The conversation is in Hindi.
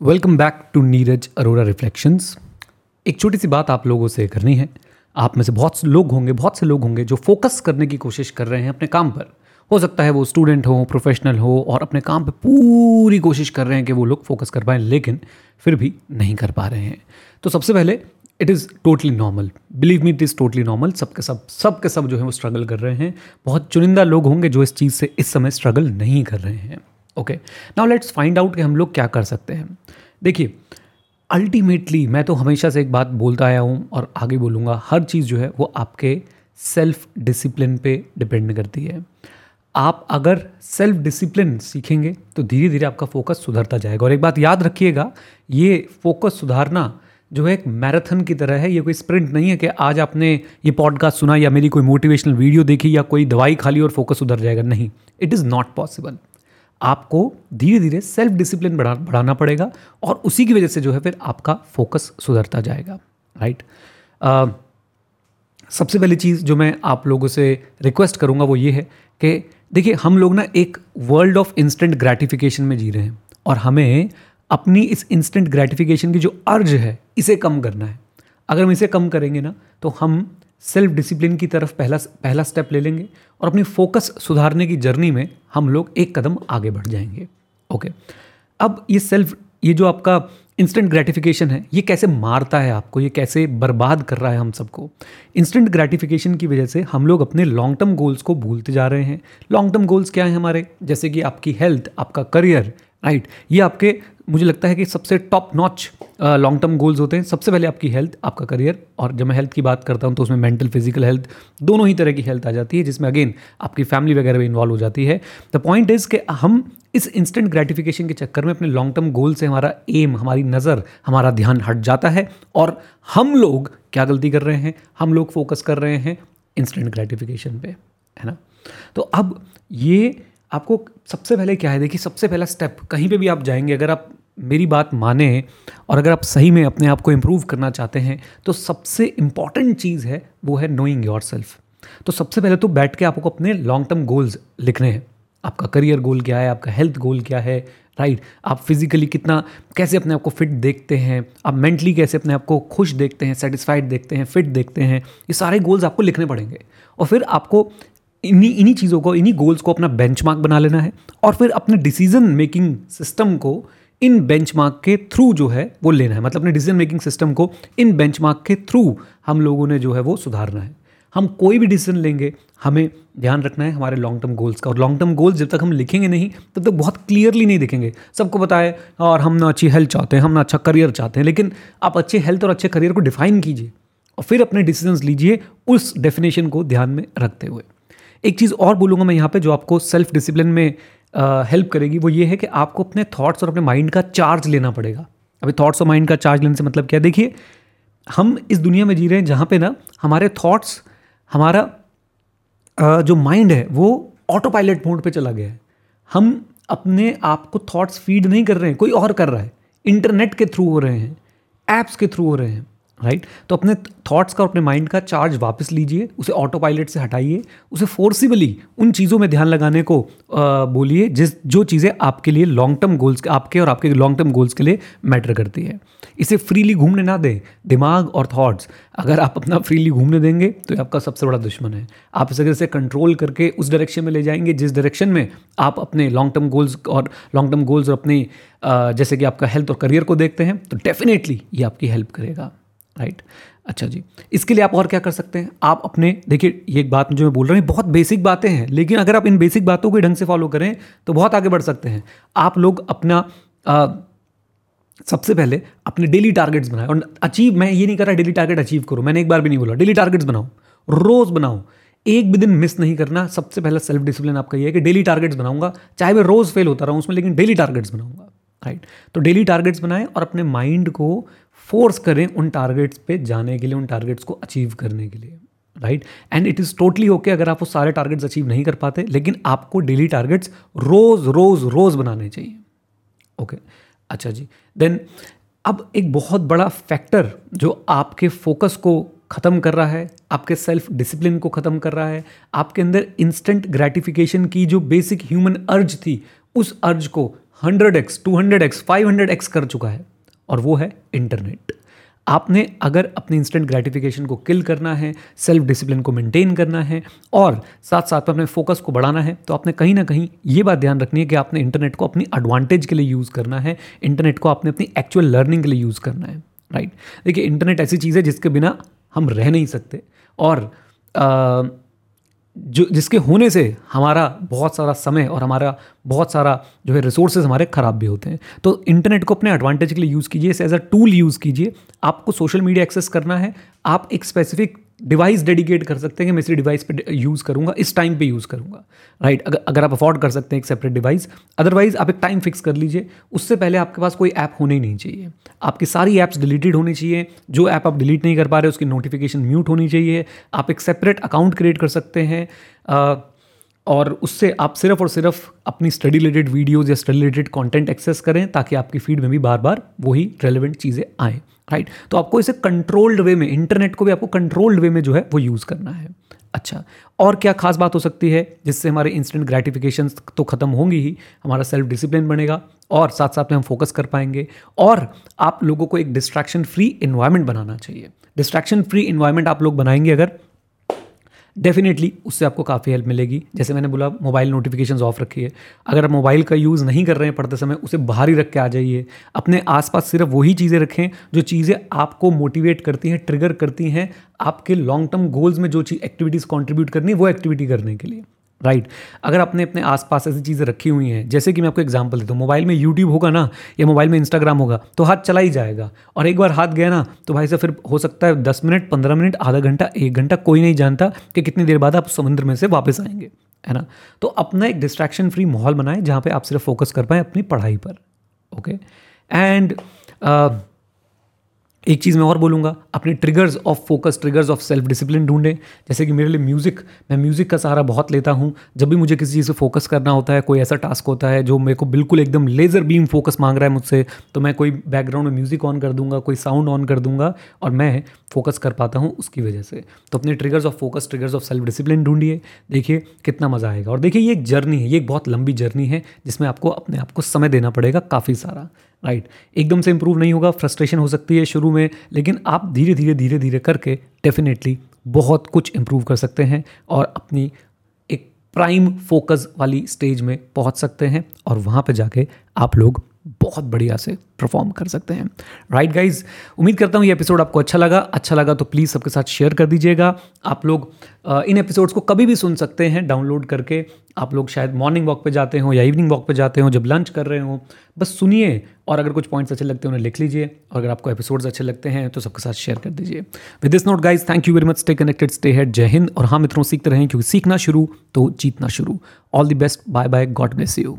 Welcome back to Neeraj Arora reflections एक छोटी सी बात आप लोगों से करनी है। आप में से बहुत से लोग होंगे, बहुत से लोग होंगे जो फोकस करने की कोशिश कर रहे हैं अपने काम पर। हो सकता है वो स्टूडेंट हो प्रोफेशनल हो और अपने काम पे पूरी कोशिश कर रहे हैं कि वो लोग फोकस कर पाएँ, लेकिन फिर भी नहीं कर पा रहे हैं। तो सबसे पहले it is totally normal believe me it is totally normal सबके सब सब के सब जो है वो स्ट्रगल कर रहे हैं। बहुत चुनिंदा लोग होंगे जो इस चीज़ से, इस समय स्ट्रगल नहीं कर रहे हैं। Okay now let's find out कि हम लोग क्या कर सकते हैं। देखिए अल्टीमेटली मैं तो हमेशा से एक बात बोलता आया हूँ और आगे बोलूँगा, हर चीज़ जो है वो आपके सेल्फ डिसिप्लिन पे डिपेंड करती है। आप अगर सेल्फ डिसिप्लिन सीखेंगे तो धीरे धीरे आपका फोकस सुधरता जाएगा। और एक बात याद रखिएगा, ये फोकस सुधारना जो है एक मैराथन की तरह है, ये कोई स्प्रिंट नहीं है कि आज आपने ये पॉडकास्ट सुना या मेरी कोई मोटिवेशनल वीडियो देखी या कोई दवाई खा ली और फोकस सुधर जाएगा। नहीं इट इज़ नॉट पॉसिबल आपको धीरे धीरे सेल्फ डिसिप्लिन बढ़ा, बढ़ाना पड़ेगा और उसी की वजह से जो है फिर आपका फोकस सुधरता जाएगा राइट सबसे पहली चीज़ जो मैं आप लोगों से रिक्वेस्ट करूँगा वो ये है कि देखिए, हम लोग ना एक वर्ल्ड ऑफ़ इंस्टेंट ग्रेटिफिकेशन में जी रहे हैं और हमें अपनी इस इंस्टेंट ग्रेटिफिकेशन की जो अर्ज़ है, इसे कम करना है। अगर हम इसे कम करेंगे ना तो हम सेल्फ डिसिप्लिन की तरफ़ पहला पहला स्टेप ले लेंगे और अपनी फोकस सुधारने की जर्नी में हम लोग एक कदम आगे बढ़ जाएँगे। ओके अब ये सेल्फ ये जो आपका इंस्टेंट ग्रेटिफिकेशन है, ये कैसे मारता है आपको? ये कैसे बर्बाद कर रहा है हम सबको? इंस्टेंट ग्रेटिफिकेशन की वजह से हम लोग अपने लॉन्ग टर्म गोल्स को भूलते जा रहे हैं। लॉन्ग टर्म गोल्स क्या हैं हमारे? जैसे कि आपकी हेल्थ आपका करियर राइट right. ये आपके, मुझे लगता है कि सबसे top notch long term goals होते हैं। सबसे पहले आपकी हेल्थ आपका करियर और जब मैं हेल्थ की बात करता हूँ तो उसमें मेंटल फ़िज़िकल हेल्थ दोनों ही तरह की हेल्थ आ जाती है, जिसमें अगेन आपकी फैमिली वगैरह भी इन्वॉल्व हो जाती है। द पॉइंट इज़ कि हम इस इंस्टेंट ग्रेटिफिकेशन के चक्कर में अपने लॉन्ग टर्म गोल से हमारा एम हमारी नज़र, हमारा ध्यान हट जाता है और हम लोग क्या गलती कर रहे हैं? हम लोग फोकस कर रहे हैं इंस्टेंट ग्रेटिफिकेशन पे, है ना? तो अब ये आपको सबसे पहले क्या है? देखिए, सबसे पहला स्टेप कहीं पे भी आप जाएँगे, अगर आप मेरी बात माने और अगर आप सही में अपने आप को इम्प्रूव करना चाहते हैं तो सबसे इंपॉर्टेंट चीज़ है, वो है नोइंग योर सेल्फ तो सबसे पहले तो बैठ के आपको अपने लॉन्ग टर्म गोल्स लिखने हैं। आपका करियर गोल क्या है? आपका हेल्थ गोल क्या है? राइट आप फिजिकली कितना, कैसे अपने आप को फिट देखते हैं? आप मेंटली कैसे अपने आप को खुश देखते हैं सेटिस्फाइड देखते हैं फिट देखते हैं? ये सारे गोल्स आपको लिखने पड़ेंगे। और फिर आपको इन्हीं इन्हीं चीज़ों को, इन्हीं गोल्स को अपना बेंचमार्क बना लेना है और फिर अपने डिसीज़न मेकिंग सिस्टम को इन बेंचमार्क के थ्रू जो है, वो लेना है। मतलब अपने डिसीज़न मेकिंग सिस्टम को इन बेंचमार्क के थ्रू हम लोगों ने जो है, वो सुधारना है। हम कोई भी डिसीज़न लेंगे, हमें ध्यान रखना है हमारे लॉन्ग टर्म गोल्स का। और लॉन्ग टर्म गोल्स जब तक हम लिखेंगे नहीं, तब तक बहुत क्लियरली नहीं दिखेंगे। सबको है, और हम ना अच्छी हेल्थ चाहते हैं, हम ना अच्छा करियर चाहते हैं। लेकिन आप अच्छे हेल्थ और अच्छे करियर को डिफाइन कीजिए और फिर अपने डिसीजंस लीजिए उस डेफिनेशन को ध्यान में रखते हुए। एक चीज़ और बोलूँगा मैं यहाँ पे जो आपको सेल्फ डिसिप्लिन में हेल्प करेगी, वो ये है कि आपको अपने थॉट्स और अपने माइंड का चार्ज लेना पड़ेगा। अभी थॉट्स और माइंड का चार्ज लेने से मतलब क्या देखिए, हम इस दुनिया में जी रहे हैं जहाँ पे ना हमारे थॉट्स हमारा जो माइंड है, वो ऑटो पायलट मोड पे चला गया है। हम अपने आप को थॉट्स फ़ीड नहीं कर रहे हैं, कोई और कर रहा है। इंटरनेट के थ्रू हो रहे हैं ऐप्स के थ्रू हो रहे हैं। Right right? तो अपने थॉट्स का अपने माइंड का चार्ज वापस लीजिए, उसे ऑटो पायलट से हटाइए, उसे फोर्सिबली उन चीज़ों में ध्यान लगाने को बोलिए जिस, जो चीज़ें आपके लिए लॉन्ग टर्म गोल्स आपके और आपके लॉन्ग टर्म गोल्स के लिए मैटर करती है। इसे फ्रीली घूमने ना दें, दिमाग और थॉट्स अगर आप अपना फ्रीली घूमने देंगे तो ये आपका सबसे बड़ा दुश्मन है। आप इस अगर इसे कंट्रोल करके उस डायरेक्शन में ले जाएँगे, जिस डायरेक्शन में आप अपने लॉन्ग टर्म गोल्स और लॉन्ग टर्म गोल्स और अपने जैसे कि आपका हेल्थ और करियर को देखते हैं तो डेफिनेटली ये आपकी हेल्प करेगा। राइट अच्छा जी। इसके लिए आप और क्या कर सकते हैं? आप अपने देखिए ये एक बात जो मैं बोल रहा हूँ बहुत बेसिक बातें हैं लेकिन अगर आप इन बेसिक बातों को ढंग से फॉलो करें तो बहुत आगे बढ़ सकते हैं। आप लोग अपना आ, सबसे पहले अपने डेली टारगेट्स बनाए। और अचीव मैं ये नहीं कर रहा डेली टारगेट अचीव करो। मैंने एक बार भी नहीं बोला डेली टारगेट्स बनाओ। रोज़ बनाओ। एक भी दिन मिस नहीं करना। सबसे पहला सेल्फ डिसिप्लिन आपका ये है कि डेली टारगेट्स बनाऊँगा। चाहे मैं रोज़ फेल होता रहूँ उसमें लेकिन डेली टारगेट्स बनाऊँगा। राइट तो डेली टारगेट्स बनाएँ और अपने माइंड को फोर्स करें उन टारगेट्स पे जाने के लिए, उन टारगेट्स को अचीव करने के लिए। Right and it is totally okay अगर आप वो सारे टारगेट्स अचीव नहीं कर पाते, लेकिन आपको डेली टारगेट्स रोज़ रोज़ रोज़ बनाने चाहिए। Okay okay. अच्छा जी। देन अब एक बहुत बड़ा फैक्टर जो आपके फोकस को ख़त्म कर रहा है, आपके सेल्फ डिसिप्लिन को ख़त्म कर रहा है, आपके अंदर इंस्टेंट ग्रेटिफिकेशन की जो बेसिक ह्यूमन अर्ज़ थी, उस अर्ज़ को hundred x two hundred x five hundred x कर चुका है और वो है इंटरनेट। आपने अगर अपने इंस्टेंट ग्रेटिफिकेशन को किल करना है सेल्फ डिसिप्लिन को मेंटेन करना है और साथ साथ में अपने फोकस को बढ़ाना है तो आपने कहीं ना कहीं ये बात ध्यान रखनी है कि आपने इंटरनेट को अपनी एडवांटेज के लिए यूज़ करना है इंटरनेट को आपने अपनी एक्चुअल लर्निंग के लिए यूज़ करना है राइट देखिए इंटरनेट ऐसी चीज़ है जिसके बिना हम रह नहीं सकते और आ, जो, जिसके होने से हमारा बहुत सारा समय और हमारा बहुत सारा जो है रिसोर्सेज हमारे ख़राब भी होते हैं। तो इंटरनेट को अपने एडवांटेज के लिए यूज़ कीजिए। एज अ टूल यूज़ कीजिए। आपको सोशल मीडिया एक्सेस करना है। आप एक स्पेसिफिक डिवाइस डेडिकेट कर सकते हैं कि मैं इसी डिवाइस पे यूज़ करूँगा, इस टाइम पे यूज़ करूँगा। राइट अगर अगर आप अफोर्ड कर सकते हैं एक सेपरेट डिवाइस अदरवाइज़ आप एक टाइम फिक्स कर लीजिए, उससे पहले आपके पास कोई ऐप होने ही नहीं चाहिए। आपकी सारी ऐप्स डिलीटेड होनी चाहिए, जो ऐप आप डिलीट नहीं कर पा रहे, उसकी नोटिफिकेशन म्यूट होनी चाहिए, आप एक सेपरेट अकाउंट क्रिएट कर सकते हैं और उससे आप सिर्फ़ और सिर्फ़ अपनी स्टडी रिलेटेड वीडियोज़ या स्टडी रिलेटेड कॉन्टेंट एक्सेस करें, ताकि आपकी फ़ीड में भी बार बार वही रेलिवेंट चीज़ें आएँ। राइट तो आपको इसे कंट्रोल्ड वे में इंटरनेट को भी आपको कंट्रोल्ड वे में जो है, वो यूज़ करना है। अच्छा और क्या खास बात हो सकती है, जिससे हमारे इंस्टेंट ग्रेटिफिकेशन तो ख़त्म होंगी ही, हमारा सेल्फ डिसिप्लिन बनेगा, और साथ साथ में हम फोकस कर पाएँगे, और आप लोगों को एक डिस्ट्रैक्शन फ्री इन्वायरमेंट बनाना चाहिए। डिस्ट्रैक्शन फ्री इन्वायरमेंट आप लोग बनाएँगे अगर डेफिनेटली उससे आपको काफ़ी हेल्प मिलेगी। जैसे मैंने बोला मोबाइल नोटिफिकेशन ऑफ़ रखिए अगर आप मोबाइल का यूज़ नहीं कर रहे हैं पढ़ते समय, उसे बाहर ही रख के आ जाइए। अपने आसपास सिर्फ़ वही चीज़ें रखें, जो चीज़ें आपको मोटिवेट करती हैं ट्रिगर करती हैं, आपके लॉन्ग टर्म गोल्स में जो चीज़ एक्टिविटीज़ कॉन्ट्रीब्यूट करनी है, वो एक्टिविटी करने के लिए। Right right. अगर आपने अपने आसपास ऐसी चीज़ें रखी हुई हैं, जैसे कि मैं आपको एग्जांपल देता हूँ, मोबाइल में यूट्यूब होगा ना, या मोबाइल में इंस्टाग्राम होगा तो हाथ चला ही जाएगा। और एक बार हाथ गया ना तो भाई साहब फिर हो सकता है दस मिनट, पंद्रह मिनट, आधा घंटा, एक घंटा, कोई नहीं जानता कि कितनी देर बाद आप समुद्र में से वापस आएँगे, है ना? तो अपना एक डिस्ट्रैक्शन फ्री माहौल बनाए, जहाँ पर आप सिर्फ़ फोकस कर पाएँ अपनी पढ़ाई पर ओके एंड एक चीज़ मैं और बोलूँगा, अपने triggers of focus triggers of self discipline ढूंढें। जैसे कि मेरे लिए म्यूज़िक मैं म्यूज़िक का सहारा बहुत लेता हूँ। जब भी मुझे किसी चीज़ से फोकस करना होता है, कोई ऐसा टास्क होता है जो मेरे को बिल्कुल एकदम लेज़र बीम फोकस मांग रहा है मुझसे तो मैं कोई बैकग्राउंड में म्यूज़िक ऑन कर दूँगा, कोई साउंड ऑन कर दूँगा और मैं फोकस कर पाता हूँ उसकी वजह से। तो अपने triggers of focus triggers of self discipline ढूंढिए, देखिए कितना मज़ा आएगा। और देखिए, ये एक जर्नी है, ये एक बहुत लंबी जर्नी है, जिसमें आपको अपने आप को समय देना पड़ेगा काफ़ी सारा। राइट एकदम से इम्प्रूव नहीं होगा फ्रस्ट्रेशन हो सकती है शुरू में, लेकिन आप धीरे धीरे धीरे धीरे करके डेफिनेटली बहुत कुछ इम्प्रूव कर सकते हैं और अपनी एक प्राइम फोकस वाली स्टेज में पहुँच सकते हैं और वहाँ पर जाके आप लोग बहुत बढ़िया से परफॉर्म कर सकते हैं। राइट गाइज़ उम्मीद करता हूँ ये एपिसोड आपको अच्छा लगा। अच्छा लगा तो प्लीज़ सबके साथ शेयर कर दीजिएगा। आप लोग इन एपिसोड्स को कभी भी सुन सकते हैं डाउनलोड करके। आप लोग शायद मॉर्निंग वॉक पे जाते हो या इवनिंग वॉक पे जाते हो, जब लंच कर रहे हो। बस सुनिए और अगर कुछ पॉइंट्स अच्छे लगते हैं, उन्हें लिख लीजिए। और अगर आपको एपिसोड्स अच्छे लगते हैं तो सबके साथ शेयर कर दीजिए। With this note guys thank you very much stay connected stay ahead Jai Hind और हाँ मित्रों, सीखते रहें, क्योंकि सीखना शुरू तो जीतना शुरू। All the best bye bye god bless you